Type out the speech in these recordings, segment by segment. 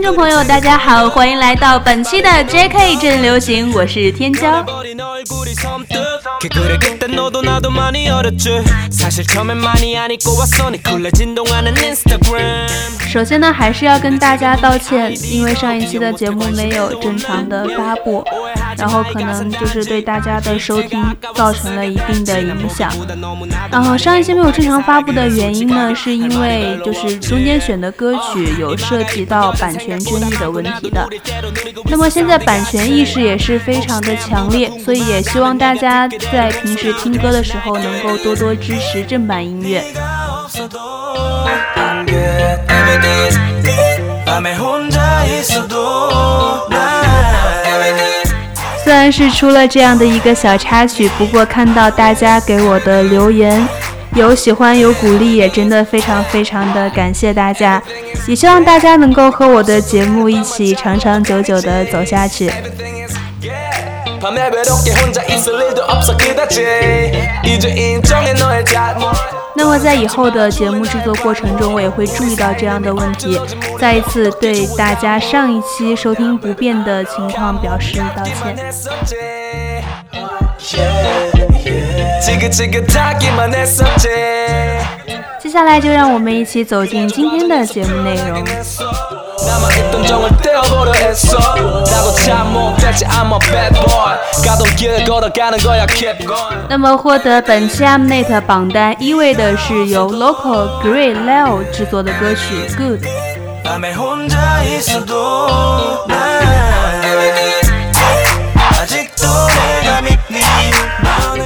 观众朋友，大家好，欢迎来到本期的 JK 正流行，我是天骄。首先呢，还是要跟大家道歉，因为上一期的节目没有正常的发布，然后可能就是对大家的收听造成了一定的影响。然后上一期没有正常发布的原因呢，是因为就是中间选的歌曲有涉及到版权争议的问题的。那么现在版权意识也是非常的强烈，所以也希望大家在平时听歌的时候能够多多支持正版音乐。虽然是出了这样的一个小插曲，不过看到大家给我的留言，有喜欢有鼓励，也真的非常非常的感谢大家。也希望大家能够和我的节目一起长长久久的走下去。那么在以后的节目制作过程中，我也会注意到这样的问题，再一次对大家上一期收听不便的情况表示道歉。接下来就让我们一起走进今天的节目内容。那么获得本期 Mnet 榜单一位的是由 Local Grey Leo 制作的歌曲《Good》。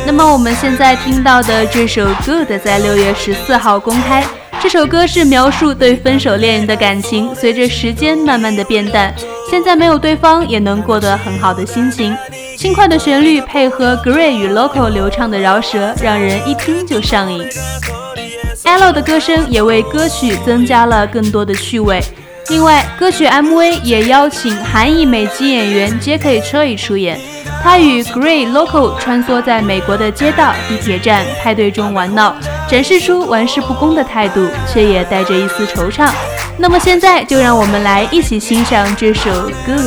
那么我们现在听到的这首《Good》在六月十四号公开。这首歌是描述对分手恋人的感情，随着时间慢慢的变淡，现在没有对方也能过得很好的心情。轻快的旋律配合 Gray 与 Local 流畅的饶舌，让人一听就上瘾。Elo 的歌声也为歌曲增加了更多的趣味。另外，歌曲 MV 也邀请韩裔美籍演员 Jacky Choi 出演，他与 Gray、Local 穿梭在美国的街道、地铁站、派对中玩闹。展示出玩世不恭的态度，却也带着一丝惆怅。那么现在就让我们来一起欣赏这首《Good》。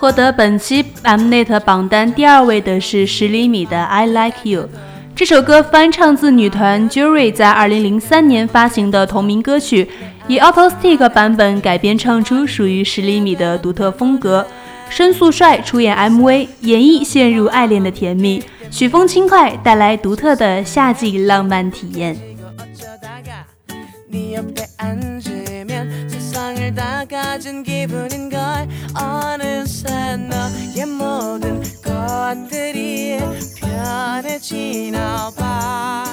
获得本期 Mnet 榜单第二位的是十厘米的《I Like You》。这首歌翻唱自女团 Jury 在2003年发行的同名歌曲，以 Auto Stick 版本改编唱出属于十厘米的独特风格。申素帅出演 MV，演绎陷入爱恋的甜蜜，曲风轻快，带来独特的夏季浪漫体验。 세상을 다 가진 기분인 걸 어느새 너의 모든 것들이 편해지나 봐.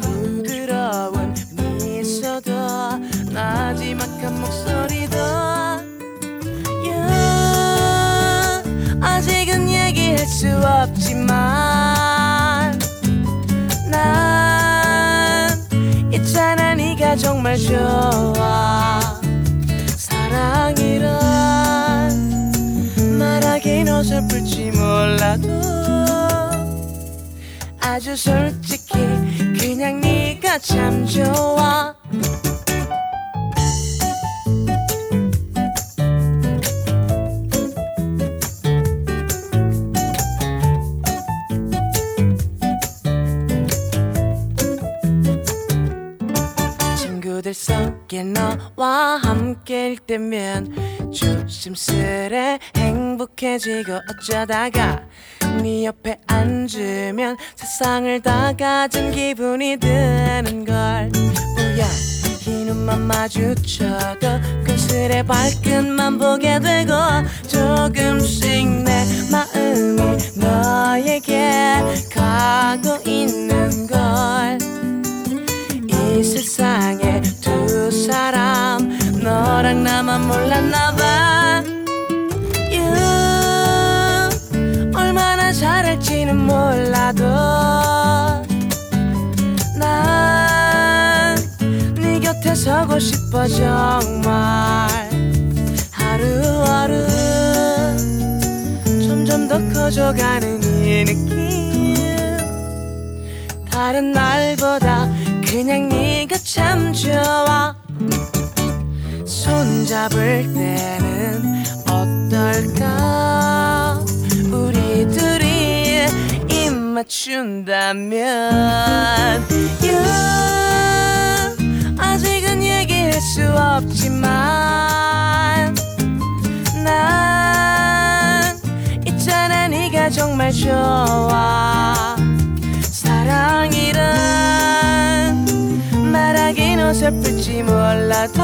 부드러운 미소도 나지막한 목소리도 yeah, 아직은 얘기할 수 없지만 난 있잖아 네가 정말 좋아 어설플지 몰라도 아주 솔직히 그냥 네가 참 좋아. 친구들 속에 너와 함께일 때면 조심스레 행복해지고 어쩌다가 네 옆에 앉으면 세상을 다 가진 기분이 드는 걸. 우연히 눈만 마주쳐도 금슬의 발끝만 보게 되고 조금 서고 싶어 정말. 하루하루 점점 더 커져가는 이 느낌. 다른 날보다 그냥 네가 참 좋아. 손잡을 때는 어떨까? 우리 둘이 입 맞춘다면. 얘기할 수 없지만 난 있잖아 네가 정말 좋아. 사랑이란 말하긴 어설플지 몰라도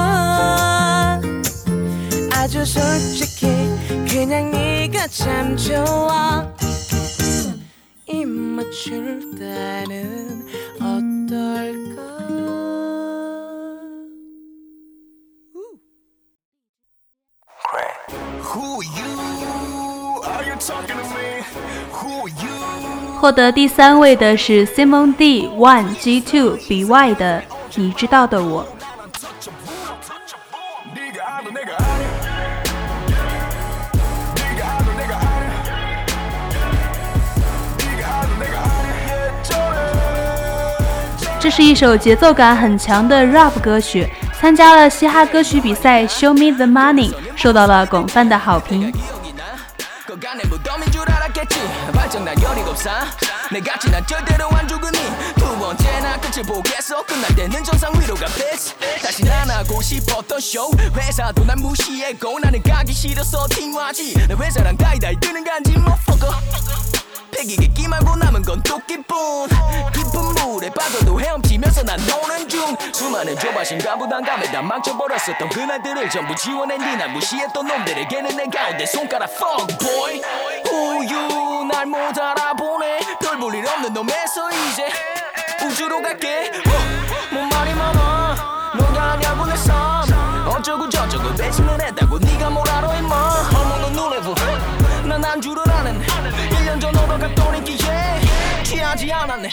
아주 솔직히 그냥 네가 참 좋아. 입 맞출 때는 어떨까 who are you？are you talking to me？who are you？获得第三位的是 Simon D1G2BY 的你知道的我。这是一首节奏感很强的 rap 歌曲。参加了嘻哈歌曲比赛 Show Me the Money，受到了广泛的好评。 기억이 나? 그간의 무덤인 줄 알았겠지 발정난 17살 내가 지난 절대로 안 죽으니 두 번째나 끝을 보겠어. 끝날 때는 정상 위로가 됐어 다시 안 하고 싶었던 쇼 회사도 난 무시했고 나는 가기 싫어서 팅화지. 내 회사랑 다이다이 뜨는 간지 뭐 fucker 패기겠기 말고 남은 건 토끼뿐 깊은 물에 빠져도 헤엄치면서 난 노는 중. 수많은 조바심과 부담감에 다 망쳐버렸었던 그날들을 전부 지워낸 이날 무시했던 놈들에게는 내 가운데 손가락 fuck boy. 우유 날 못 알아보네. 별 볼 일 없는 놈에서 이제 우주로 갈게. 뭔 말이 많아? 너가 아냐고 내 삶. 어쩌고 저쩌고 대신은 했다고 네가 뭘 알아 임마. 어머는 누레부. 난 안주를 아는 1년 전 너도 갔던 기에 취하지 않았네.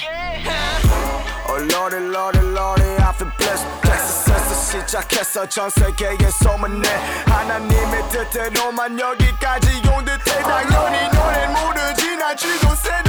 Oh lordy lordy lordy I feel blessed 텍사스에서 시작했어 전 세계에 소문내. 하나님의 뜻대로만 여기까지 온 듯해. 당연히 너넨 모르지 나 아, 비는데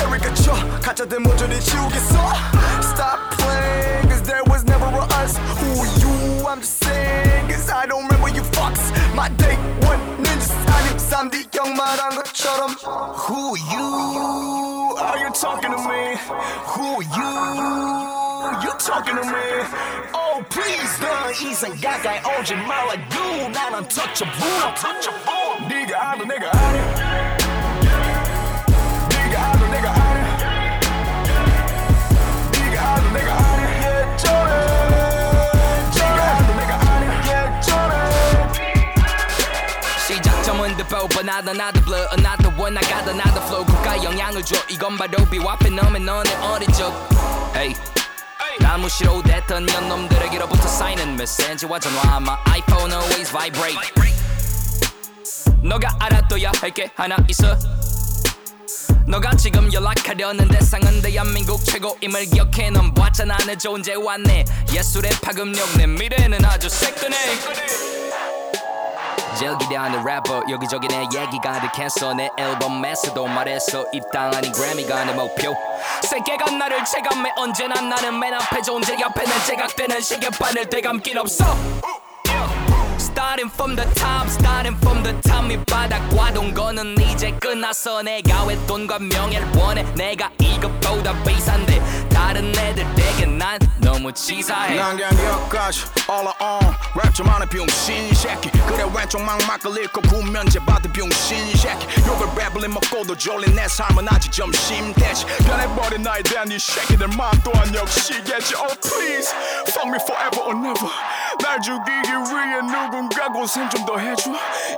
caricature 가짜들 모조리 지우겠어 Stop playing cause there was never a us Who you I'm just saying cause I don't remember you fucks My day one ninjas 아님 3D 형 말한 것처럼 Who you Are you talking to me? Who you You talking to me? Oh please 넌 이상 가까이 오지 말라 You 난 untouchable untouchable 네가 알아 내가 아냐 the but not another blood another one. I got another flow 국가 영향을 줘. 이건 바로 비와페 너면 너네 어린 적 Hey. 난 무시로 됐던 년놈들에게로부터 쌓이는 메시지와 전화 My iPhone always vibrate. 너가 알아둬야 할 게 하나 있어. 너가 지금 연락하려는 대상은 대한민국 최고임을 기억해 넌 봤잖아 내 존재와 내 예술의 파급력 내 미래는 아주 새끈해 제일 기대하는 래퍼 여기저기 내 얘기 가득했어 내 앨범에서도 말했어 입당 아닌 그래미가 내 목표. 세계가 나를 체감해. 언제나 나는 맨 앞에 존재 옆에는 제각되는 시계판을 되감긴 없어. Starting from the top, starting from the top. 밑바닥과 동거는 이제 끝났어. 내가 왜 돈과 명예를 원해. 내가 이것보다 비싼데 다 다른 애들에게 난 너무 치사해. 난 그냥 여기까지 all on 랩 좀 하는 병신 새끼. 그래 왼쪽 막막을 읽고 구면제 받은 병신 새끼. 욕을 랩을 먹고도 졸린 내 삶은 아직 점심대지 변해버린 나에 대한 이 새끼들 마음 또한 역시겠지. Oh please. Fuck me forever or never. 날 죽이기 위해 누군가 고생 좀 더 해줘.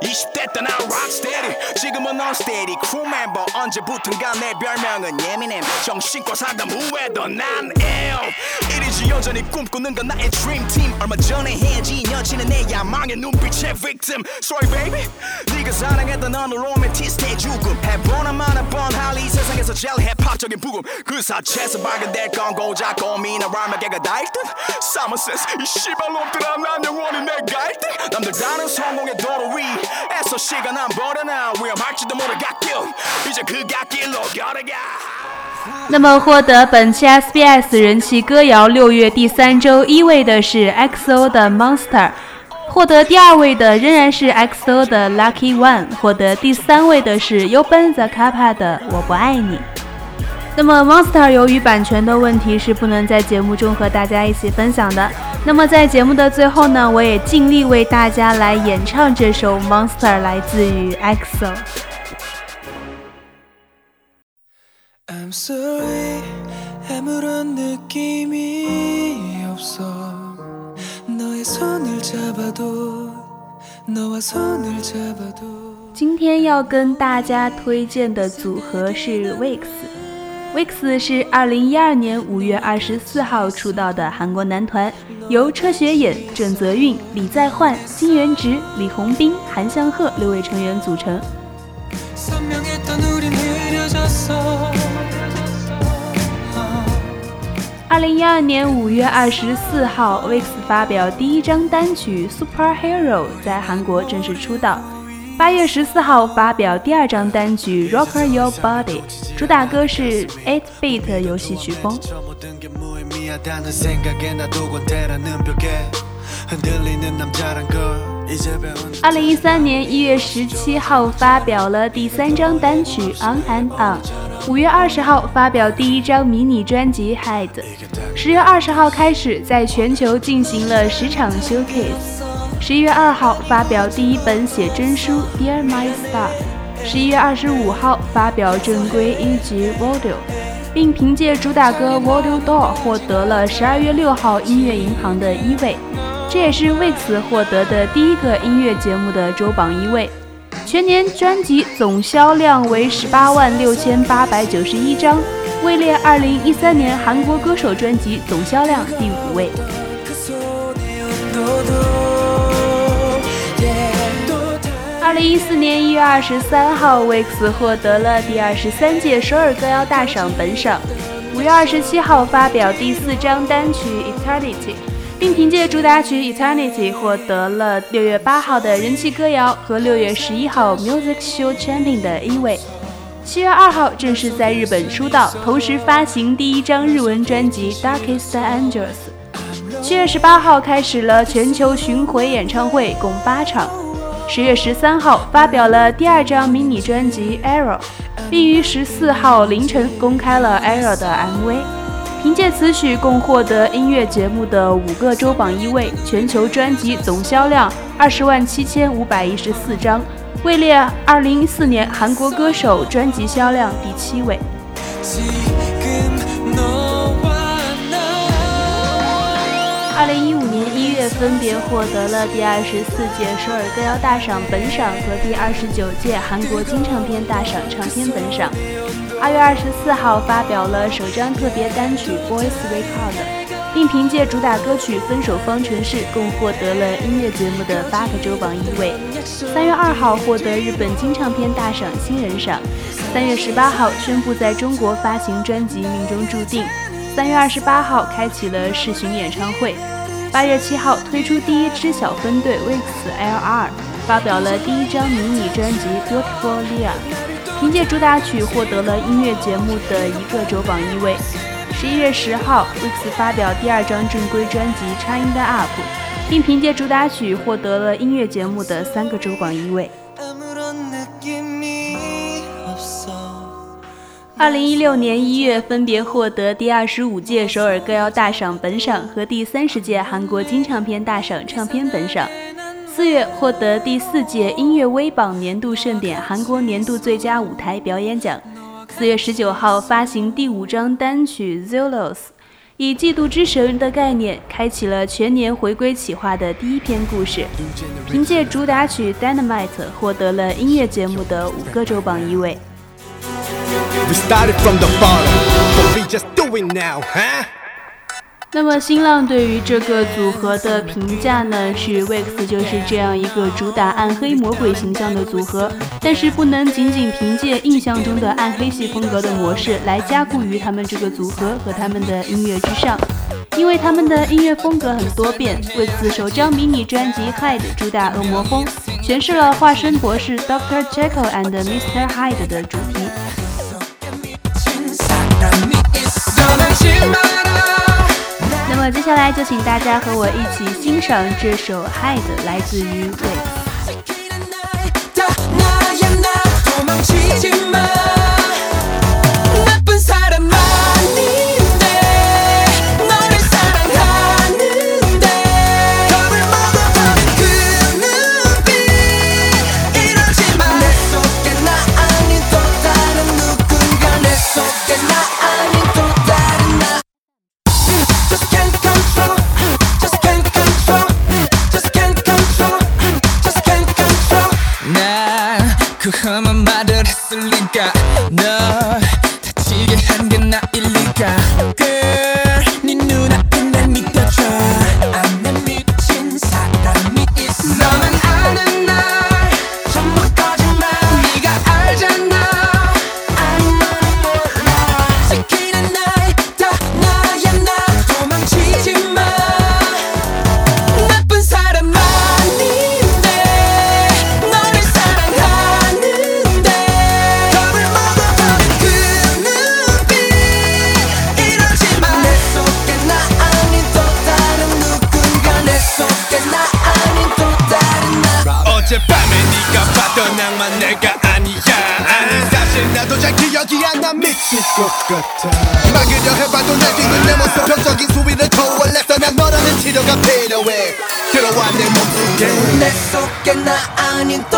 20대 때난 rocksteady. 지금은 unsteady crew member 언제부턴가 내 별명은 예민해 정신과 상담 후에도 난 ill 이리지 여전히 꿈꾸는 건 나의 team. 얼마 전에 헤어진 여친은 내 야망의 눈빛의 victim. Sorry baby. 네가 사랑했던 어느 로맨티스트의 죽음. 해보나 마나 뻔할 이 세상에서 제일 힙합적인 부금. 그 사체에서 발견될 건 고작 고민을 알면 걔가 다 1등 Summer says 이 씨발놈들아 난 영원히 내가 1등 남들 다른 성공의 도로 위에서 시간 안 버려나 위험할지도 모를 갓길 이제 그 갓길로 걸어가 那么获得本期 SBS 人气歌谣六月第三周一位的是 XO 的 Monster，获得第二位的仍然是 XO 的 Lucky One，获得第三位的是 y o b e n Zakapa 的我不爱你。那么 Monster 由于版权的问题是不能在节目中和大家一起分享的。那么在节目的最后呢，我也尽力为大家来演唱这首 Monster，来自于 XO。sorry 아무런 느낌이 없어 너의 손을 잡아도 너와 손을 잡아도 今天要跟大家推荐的组合是 Wix。Wix 是2012年5月24号出道的韩国男团，由车学衍、郑泽运、李在焕、金元植、李洪彬、韩相赫六位成员组成。 二零一二年五月二十四号，Wix 发表第一张单曲《Superhero》，在韩国正式出道。八月十四号发表第二张单曲《Rocker Your Body》，主打歌是 Eight Beat 游戏曲风。 저 모든 게 무의미하다는 생각에 나도 권태라는 벽에 흔들리는 남자란 걸 이제 배운 二零一三年一月十七号发表了第三张单曲《On and On》， 五月二十号发表第一张迷你专辑《Hide》，十月二十号开始在全球进行了十场 showcase。十一月二号发表第一本写真书《Dear My Star》，十一月二十五号发表正规一辑《Vodou》，并凭借主打歌《Vodou Doll》获得了十二月六号音乐银行的一位。这也是为此获得的第一个音乐节目的周榜一位，全年专辑总销量为十八万六千八百九十一张，位列二零一三年韩国歌手专辑总销量第五位。二零一四年一月二十三号，Wix 获得了第二十三届首尔歌谣大赏本赏。五月二十七号，发表第四张单曲《Eternity》。并凭借主打曲《Eternity》获得了六月八号的人气歌谣和六月十一号 Music Show Champion 的一位。七月二号正式在日本出道，同时发行第一张日文专辑《Darkest Angels》。七月十八号开始了全球巡回演唱会，共八场。十月十三号发表了第二张迷你专辑《Error》，并于十四号凌晨公开了《Error》的 MV。凭借此曲共获得音乐节目的五个周榜一位全球专辑总销量二十万七千五百一十四张位列二零一四年韩国歌手专辑销量第七位。二零一五年一月分别获得了第二十四届首尔歌谣大赏本赏和第二十九届韩国金唱片大赏唱片本赏。二月二十四号发表了首张特别单曲《Voice Record》，并凭借主打歌曲《分手方程式》共获得了音乐节目的八个周榜一位。三月二号获得日本金唱片大赏新人赏。三月十八号宣布在中国发行专辑《命中注定》。三月二十八号开启了试巡演唱会。八月七号推出第一支小分队 Wix LR，发表了第一张迷你专辑《Beautiful Lia》，凭借主打曲获得了音乐节目的一个周榜一位。十一月十号，Weeks 发表第二张正规专辑《Chained Up》，并凭借主打曲获得了音乐节目的三个周榜一位。二零一六年一月，分别获得第二十五届首尔歌谣大赏本赏和第三十届韩国金唱片大赏唱片本赏，四月，获得第四届音乐微榜年度盛典韩国年度最佳舞台表演奖。四月十九号，发行第五张单曲《Zelos》，以嫉妒之神的概念，开启了全年回归企划的第一篇故事。凭借主打曲《Dynamite》，获得了音乐节目的五个周榜一位。那么新浪对于这个组合的评价呢？是 Wex 就是这样一个主打暗黑魔鬼形象的组合，但是不能仅仅凭借印象中的暗黑系风格的模式来加固于他们这个组合和他们的音乐之上，因为他们的音乐风格很多变。Wex 首张迷你专辑《Hide》主打恶魔风，诠释了化身博士 Doctor Jekyll and Mr Hyde 的主题。接下来就请大家和我一起欣赏这首《Hide》，来自于 Wave。 나 미칠 것 같아. 막으려 해봐도 날 뒤는 내 모습. 병적인 수위를 초월했어 난 너라는 치료가 필요해. 들어와 내 몸속에. 내 속에 나 아닌 또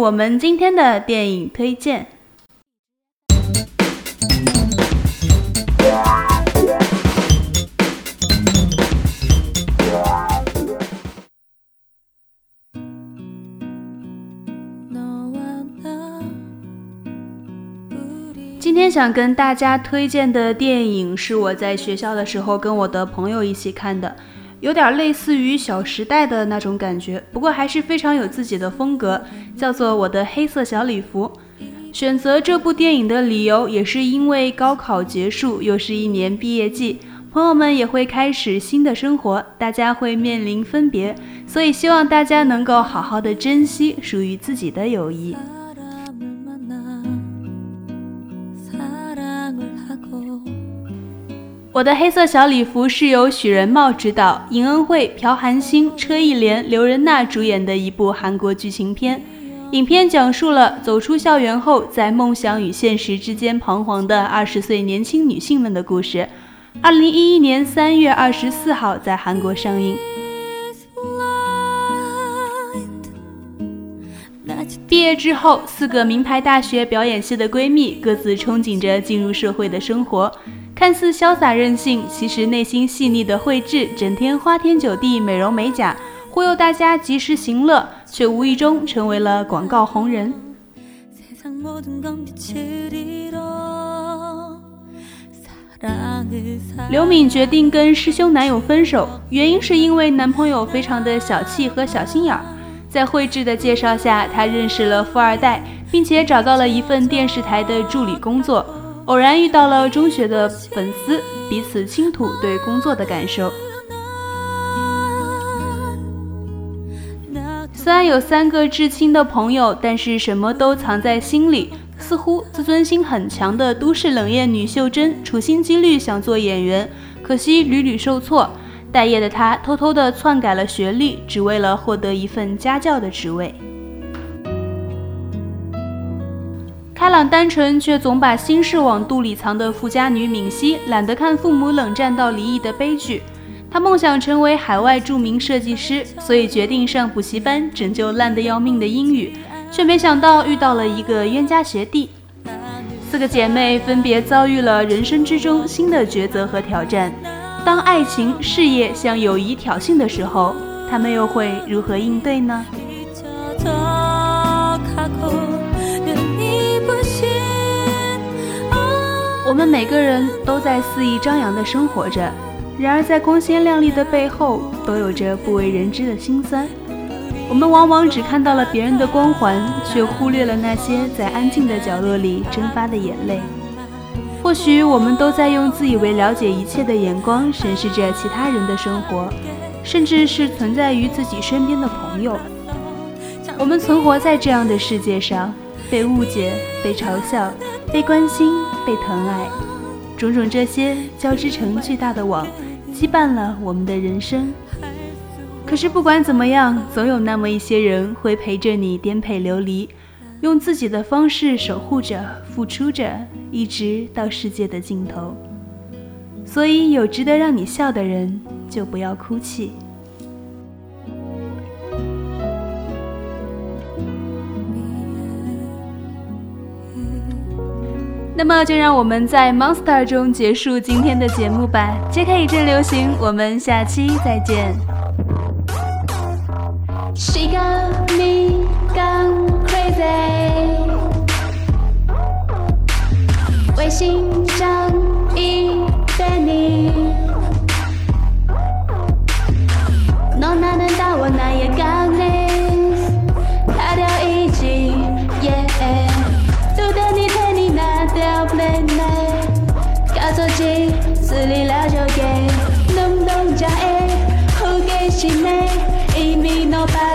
我们今天的电影推荐。今天想跟大家推荐的电影是我在学校的时候跟我的朋友一起看的，有点类似于《小时代》的那种感觉，不过还是非常有自己的风格，叫做《我的黑色小礼服》。选择这部电影的理由也是因为高考结束，又是一年毕业季，朋友们也会开始新的生活，大家会面临分别，所以希望大家能够好好的珍惜属于自己的友谊。我的黑色小礼服是由许仁茂执导，尹恩惠、朴韩星、车艺莲、刘仁娜主演的一部韩国剧情片。影片讲述了走出校园后，在梦想与现实之间彷徨的二十岁年轻女性们的故事。二零一一年三月二十四号在韩国上映。毕业之后，四个名牌大学表演系的闺蜜各自憧憬着进入社会的生活。看似潇洒任性，其实内心细腻的慧智，整天花天酒地、美容美甲，忽悠大家及时行乐，却无意中成为了广告红人。刘敏决定跟师兄男友分手，原因是因为男朋友非常的小气和小心眼儿。在慧智的介绍下，她认识了富二代，并且找到了一份电视台的助理工作。偶然遇到了中学的粉丝，彼此倾吐对工作的感受。虽然有三个至亲的朋友，但是什么都藏在心里。似乎自尊心很强的都市冷艳女秀珍，处心积虑想做演员，可惜屡屡受挫。待业的她偷偷的篡改了学历，只为了获得一份家教的职位。开朗单纯却总把心事往肚里藏的富家女敏熙，懒得看父母冷战到离异的悲剧。她梦想成为海外著名设计师，所以决定上补习班拯救烂得要命的英语。却没想到遇到了一个冤家学弟，四个姐妹分别遭遇了人生之中新的抉择和挑战。当爱情、事业向友谊挑衅的时候，她们又会如何应对呢？我们每个人都在肆意张扬的生活着，然而在光鲜亮丽的背后，都有着不为人知的辛酸。我们往往只看到了别人的光环，却忽略了那些在安静的角落里蒸发的眼泪。或许我们都在用自以为了解一切的眼光审视着其他人的生活，甚至是存在于自己身边的朋友。我们存活在这样的世界上，被误解、被嘲笑、被关心、被疼爱，种种这些交织成巨大的网，羁绊了我们的人生。可是不管怎么样，总有那么一些人会陪着你颠沛流离，用自己的方式守护着、付出着，一直到世界的尽头。所以，有值得让你笑的人，就不要哭泣。那么，就让我们在 Monster 中结束今天的节目吧。揭开一阵流行，我们下期再见。She got me gone crazy。微信上一对你，侬哪能到我那也讲呢？一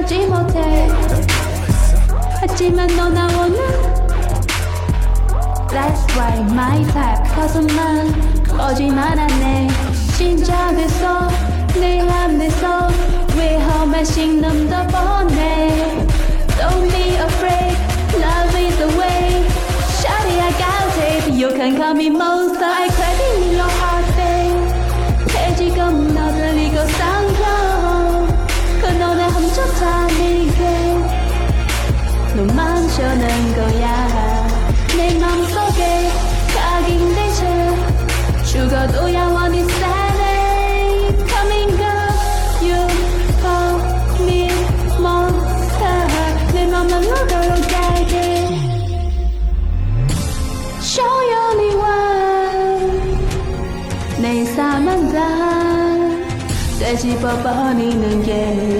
多数那寂寞的，还寂寞弄到我呢。That's right, my type，靠什么？逻辑难难呢？心跳别说，你还没说。为何满心那么多不内？Don't be afraid, love is the way. Shawty, I got it. You can call me monster, 能够压。내 마음 속에 각인 대체 죽어도 영원히 살래 Coming girl, you慢慢的都改变，想要你问，你洒满在，在起宝宝你能给？I'm